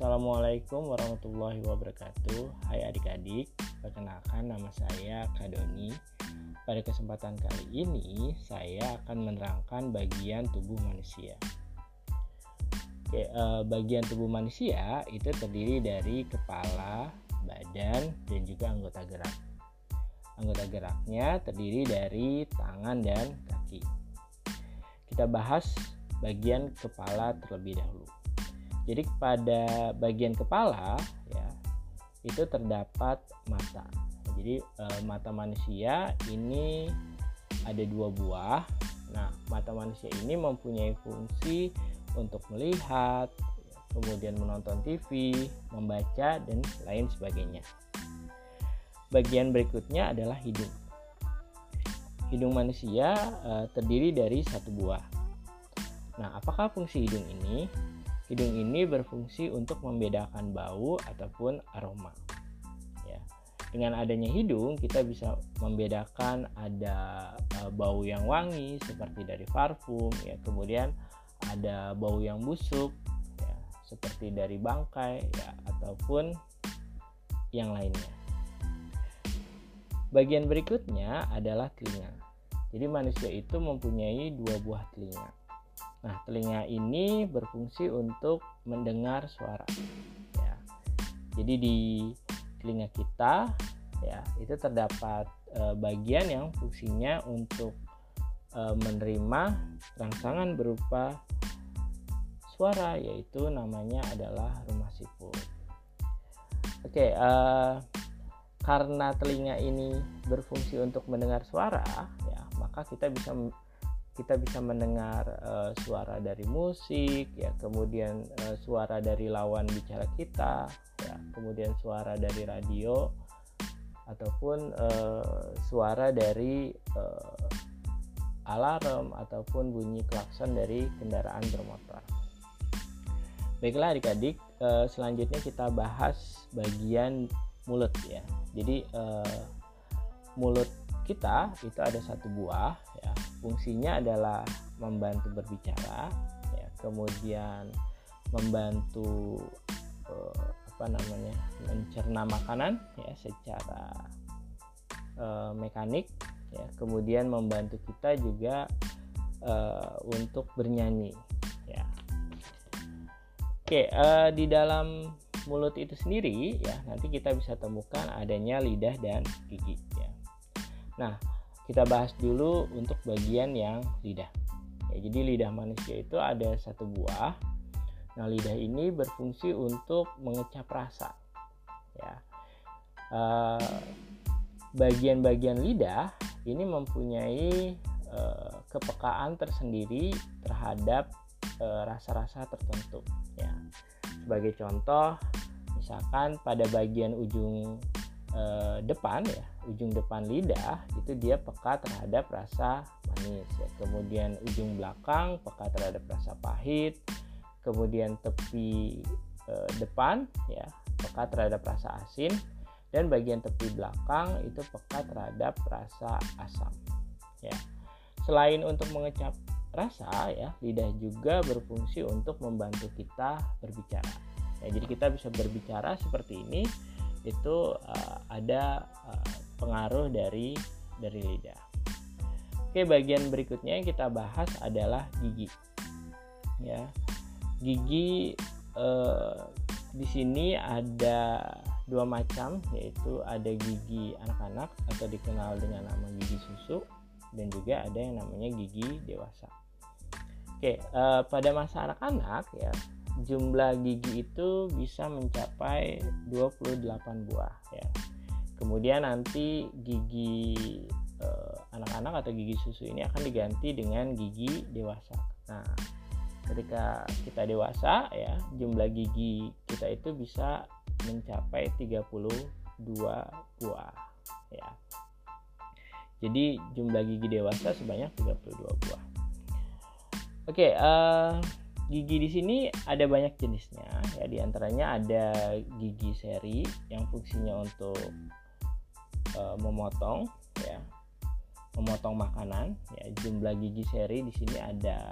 Assalamualaikum warahmatullahi wabarakatuh. Hai adik-adik, perkenalkan nama saya Kadoni. Pada kesempatan kali ini saya akan menerangkan bagian tubuh manusia. Oke, eh, bagian tubuh manusia itu terdiri dari kepala, badan, dan juga anggota gerak. Anggota geraknya terdiri dari tangan dan kaki. Kita bahas bagian kepala terlebih dahulu jadi pada bagian kepala ya itu terdapat mata. Jadi e, mata manusia ini ada dua buah. Nah, mata manusia ini mempunyai fungsi untuk melihat, kemudian menonton TV, membaca dan lain sebagainya. Bagian berikutnya adalah hidung. Hidung manusia e, terdiri dari satu buah. Nah, apakah fungsi hidung ini? Hidung ini berfungsi untuk membedakan bau ataupun aroma. Ya. Dengan adanya hidung, kita bisa membedakan ada uh, bau yang wangi seperti dari parfum, ya. Kemudian ada bau yang busuk, ya, seperti dari bangkai, ya, ataupun yang lainnya. Bagian berikutnya adalah telinga. Jadi manusia itu mempunyai dua buah telinga. Nah, telinga ini berfungsi untuk mendengar suara. Ya. Jadi di telinga kita ya itu terdapat e, bagian yang fungsinya untuk e, menerima rangsangan berupa suara yaitu namanya adalah rumah siput. Oke, e, karena telinga ini berfungsi untuk mendengar suara ya, maka kita bisa kita bisa mendengar uh, suara dari musik ya kemudian uh, suara dari lawan bicara kita ya kemudian suara dari radio ataupun uh, suara dari uh, alarm ataupun bunyi klakson dari kendaraan bermotor. Baiklah adik-adik, uh, selanjutnya kita bahas bagian mulut ya. Jadi uh, mulut kita itu ada satu buah ya. Fungsinya adalah membantu berbicara ya. Kemudian membantu eh, apa namanya mencerna makanan ya secara eh, mekanik ya. Kemudian membantu kita juga eh, untuk bernyanyi ya. Oke eh, di dalam mulut itu sendiri ya nanti kita bisa temukan adanya lidah dan gigi nah kita bahas dulu untuk bagian yang lidah. Ya, jadi lidah manusia itu ada satu buah. Nah, lidah ini berfungsi untuk mengecap rasa. Ya, bagian-bagian lidah ini mempunyai uh, kepekaan tersendiri terhadap rasa-rasa tertentu. Ya, sebagai contoh, misalkan pada bagian ujung depan ya ujung depan lidah itu dia peka terhadap rasa manis ya. Kemudian ujung belakang peka terhadap rasa pahit kemudian tepi uh, depan ya peka terhadap rasa asin dan bagian tepi belakang itu peka terhadap rasa asam ya. Selain untuk mengecap rasa ya lidah juga berfungsi untuk membantu kita berbicara ya. Jadi kita bisa berbicara seperti ini itu uh, ada uh, pengaruh dari dari lidah. Oke, bagian berikutnya yang kita bahas adalah gigi. Ya. Gigi uh, di sini ada dua macam yaitu ada gigi anak-anak atau dikenal dengan nama gigi susu dan juga ada yang namanya gigi dewasa. Oke, uh, pada masa anak-anak ya jumlah gigi itu bisa mencapai 28 buah ya. Kemudian nanti gigi eh, anak-anak atau gigi susu ini akan diganti dengan gigi dewasa. Nah, ketika kita dewasa ya, jumlah gigi kita itu bisa mencapai 32 buah ya. Jadi jumlah gigi dewasa sebanyak 32 buah. Oke, uh, Gigi di sini ada banyak jenisnya ya di antaranya ada gigi seri yang fungsinya untuk e, memotong ya. Memotong makanan ya. Jumlah gigi seri di sini ada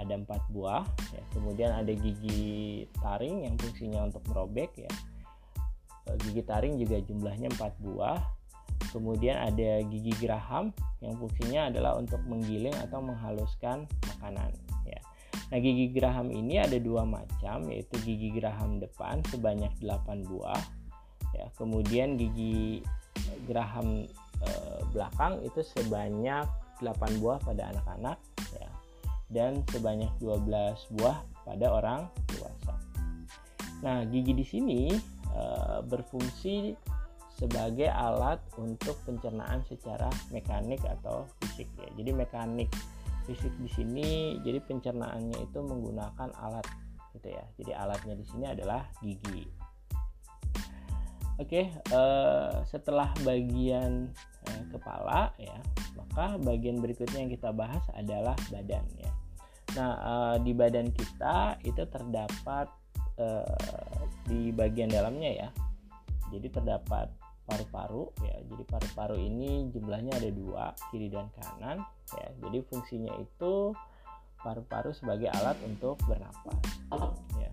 ada empat buah ya. Kemudian ada gigi taring yang fungsinya untuk merobek ya. Eh, gigi taring juga jumlahnya empat buah. Kemudian ada gigi geraham yang fungsinya adalah untuk menggiling atau menghaluskan makanan ya. Nah gigi geraham ini ada dua macam yaitu gigi geraham depan sebanyak 8 buah ya. Kemudian gigi geraham e, belakang itu sebanyak 8 buah pada anak-anak dan sebanyak 12 buah pada orang dewasa. Nah, gigi di sini e, berfungsi sebagai alat untuk pencernaan secara mekanik atau fisik ya. Jadi mekanik fisik di sini jadi pencernaannya itu menggunakan alat gitu ya. Jadi alatnya di sini adalah gigi. Oke, uh, setelah bagian uh, kepala ya, maka bagian berikutnya yang kita bahas adalah badan ya. Nah, uh, di badan kita itu terdapat uh, di bagian dalamnya ya. Jadi terdapat paru-paru ya. Jadi paru-paru ini jumlahnya ada dua, kiri dan kanan ya. Jadi fungsinya itu paru-paru sebagai alat untuk bernapas ya.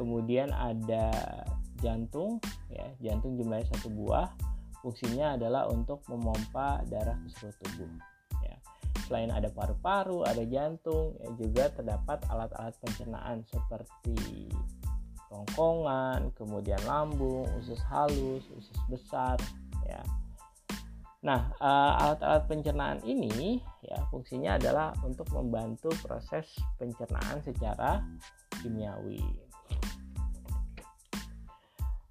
Kemudian ada jantung ya. Jantung jumlahnya satu buah. Fungsinya adalah untuk memompa darah ke seluruh tubuh selain ada paru-paru, ada jantung, ya juga terdapat alat-alat pencernaan seperti rongkongan, kemudian lambung, usus halus, usus besar, ya. Nah, eh, alat-alat pencernaan ini ya fungsinya adalah untuk membantu proses pencernaan secara kimiawi.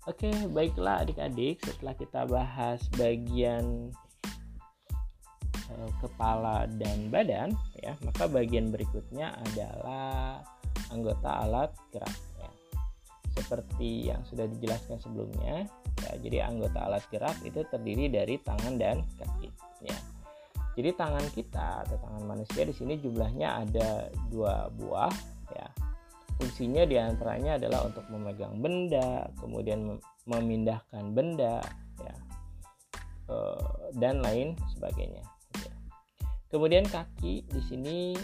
Oke, baiklah adik-adik, setelah kita bahas bagian Eh, kepala dan badan ya maka bagian berikutnya adalah anggota alat gerak ya. seperti yang sudah dijelaskan sebelumnya ya jadi anggota alat gerak itu terdiri dari tangan dan kaki ya jadi tangan kita atau tangan manusia di sini jumlahnya ada dua buah ya fungsinya di antaranya adalah untuk memegang benda kemudian memindahkan benda ya eh, dan lain sebagainya Kemudian kaki di sini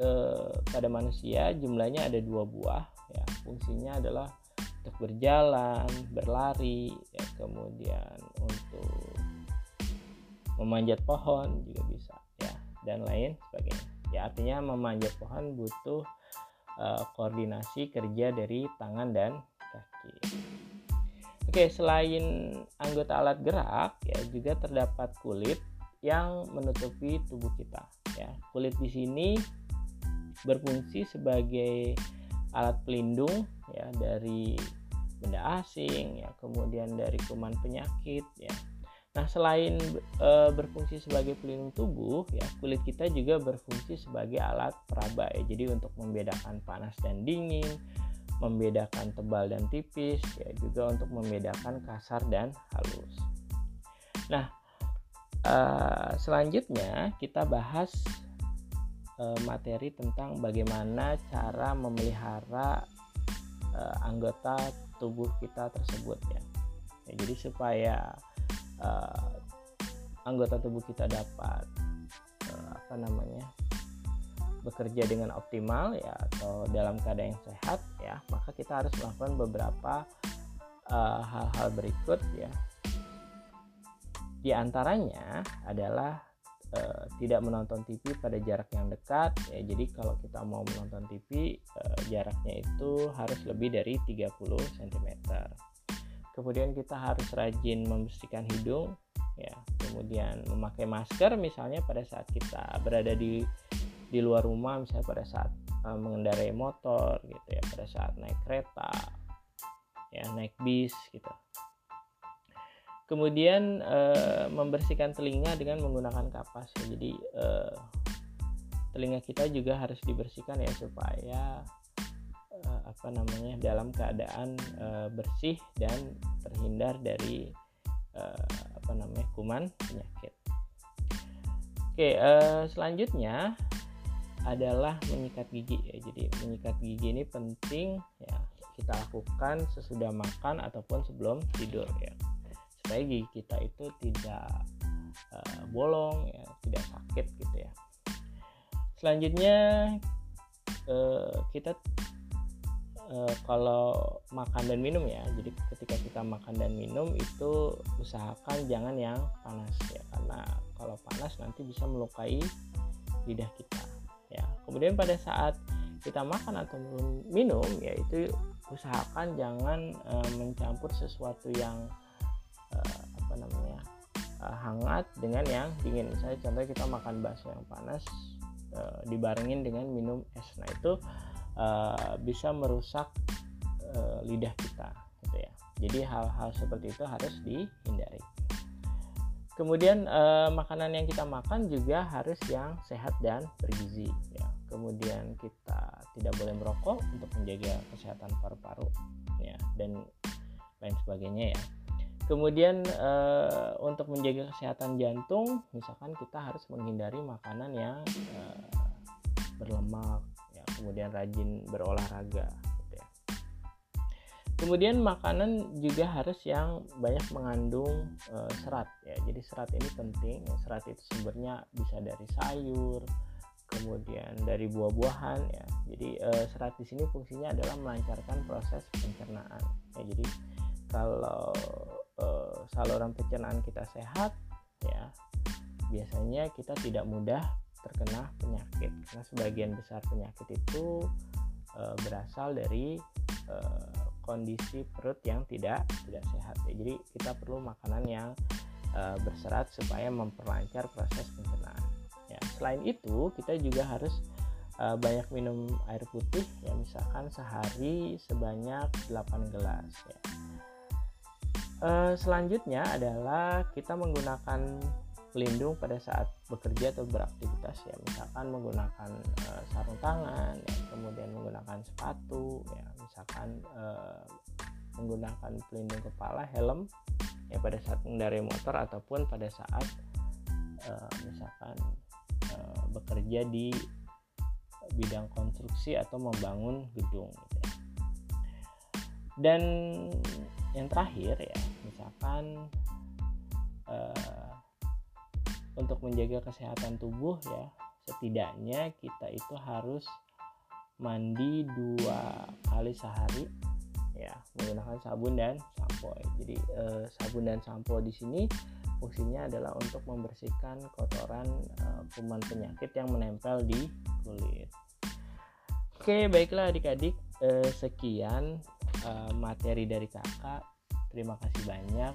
eh, pada manusia jumlahnya ada dua buah ya. Fungsinya adalah untuk berjalan, berlari, ya, kemudian untuk memanjat pohon juga bisa ya dan lain sebagainya. Ya artinya memanjat pohon butuh uh, koordinasi kerja dari tangan dan kaki. Oke, selain anggota alat gerak ya juga terdapat kulit yang menutupi tubuh kita ya kulit di sini berfungsi sebagai alat pelindung ya dari benda asing ya kemudian dari kuman penyakit ya nah selain e, berfungsi sebagai pelindung tubuh ya kulit kita juga berfungsi sebagai alat peraba ya jadi untuk membedakan panas dan dingin membedakan tebal dan tipis ya juga untuk membedakan kasar dan halus nah uh, selanjutnya kita bahas uh, materi tentang bagaimana cara memelihara uh, anggota tubuh kita tersebut ya. ya jadi supaya uh, anggota tubuh kita dapat uh, apa namanya bekerja dengan optimal ya atau dalam keadaan yang sehat ya maka kita harus melakukan beberapa hal-hal uh, berikut ya di antaranya adalah e, tidak menonton TV pada jarak yang dekat ya. Jadi kalau kita mau menonton TV e, eh, jaraknya itu harus lebih dari 30 cm. Kemudian kita harus rajin membersihkan hidung ya. Kemudian memakai masker misalnya pada saat kita berada di di luar rumah misalnya pada saat e, mengendarai motor gitu ya, pada saat naik kereta ya, naik bis gitu kemudian uh, membersihkan telinga dengan menggunakan kapas jadi uh, telinga kita juga harus dibersihkan ya supaya uh, apa namanya dalam keadaan uh, bersih dan terhindar dari uh, apa namanya kuman penyakit. Oke uh, selanjutnya adalah menyikat gigi ya. Jadi menyikat gigi ini penting ya kita lakukan sesudah makan ataupun sebelum tidur ya. Supaya gigi kita itu tidak uh, bolong ya tidak sakit gitu ya. Selanjutnya kita uh, kalau makan dan minum ya jadi ketika kita makan dan minum itu usahakan jangan yang panas ya karena kalau panas nanti bisa melukai lidah kita ya. Kemudian pada saat kita makan atau minum yaitu usahakan jangan uh, mencampur sesuatu yang uh, apa namanya uh, hangat dengan yang dingin. Misalnya contoh kita makan bakso yang panas dibarengin dengan minum es. Nah itu uh, bisa merusak uh, lidah kita gitu ya. Jadi hal-hal seperti itu harus dihindari. Kemudian uh, makanan yang kita makan juga harus yang sehat dan bergizi ya. Kemudian kita tidak boleh merokok untuk menjaga kesehatan paru-paru ya dan lain sebagainya ya. Kemudian uh, untuk menjaga kesehatan jantung misalkan kita harus menghindari makanan yang ya kemudian rajin berolahraga gitu ya. kemudian makanan juga harus yang banyak mengandung uh, serat ya jadi serat ini penting serat itu sumbernya bisa dari sayur kemudian dari buah-buahan ya. Jadi eh, serat di sini fungsinya adalah melancarkan proses pencernaan. Ya, jadi kalau eh, saluran pencernaan kita sehat ya biasanya kita tidak mudah terkena penyakit. Karena sebagian besar penyakit itu e, berasal dari e, kondisi perut yang tidak tidak sehat. Ya. Jadi kita perlu makanan yang e, berserat supaya memperlancar proses pencernaan. Ya selain itu kita juga harus uh, banyak minum air putih ya misalkan sehari sebanyak 8 gelas ya. Uh, selanjutnya adalah kita menggunakan pelindung pada saat bekerja atau beraktivitas ya misalkan menggunakan uh, sarung tangan ya, kemudian menggunakan sepatu ya misalkan uh, menggunakan pelindung kepala helm ya pada saat mengendarai motor ataupun pada saat uh, misalkan Eh, bekerja di bidang konstruksi atau membangun gedung gitu ya. dan yang terakhir ya misalkan untuk menjaga kesehatan tubuh ya setidaknya kita itu harus mandi dua kali sehari ya menggunakan sabun dan sampo jadi uh, sabun dan sampo di sini fungsinya adalah untuk membersihkan kotoran uh, kuman penyakit yang menempel di kulit. Oke, baiklah adik-adik, uh, sekian uh, materi dari kakak. Terima kasih banyak.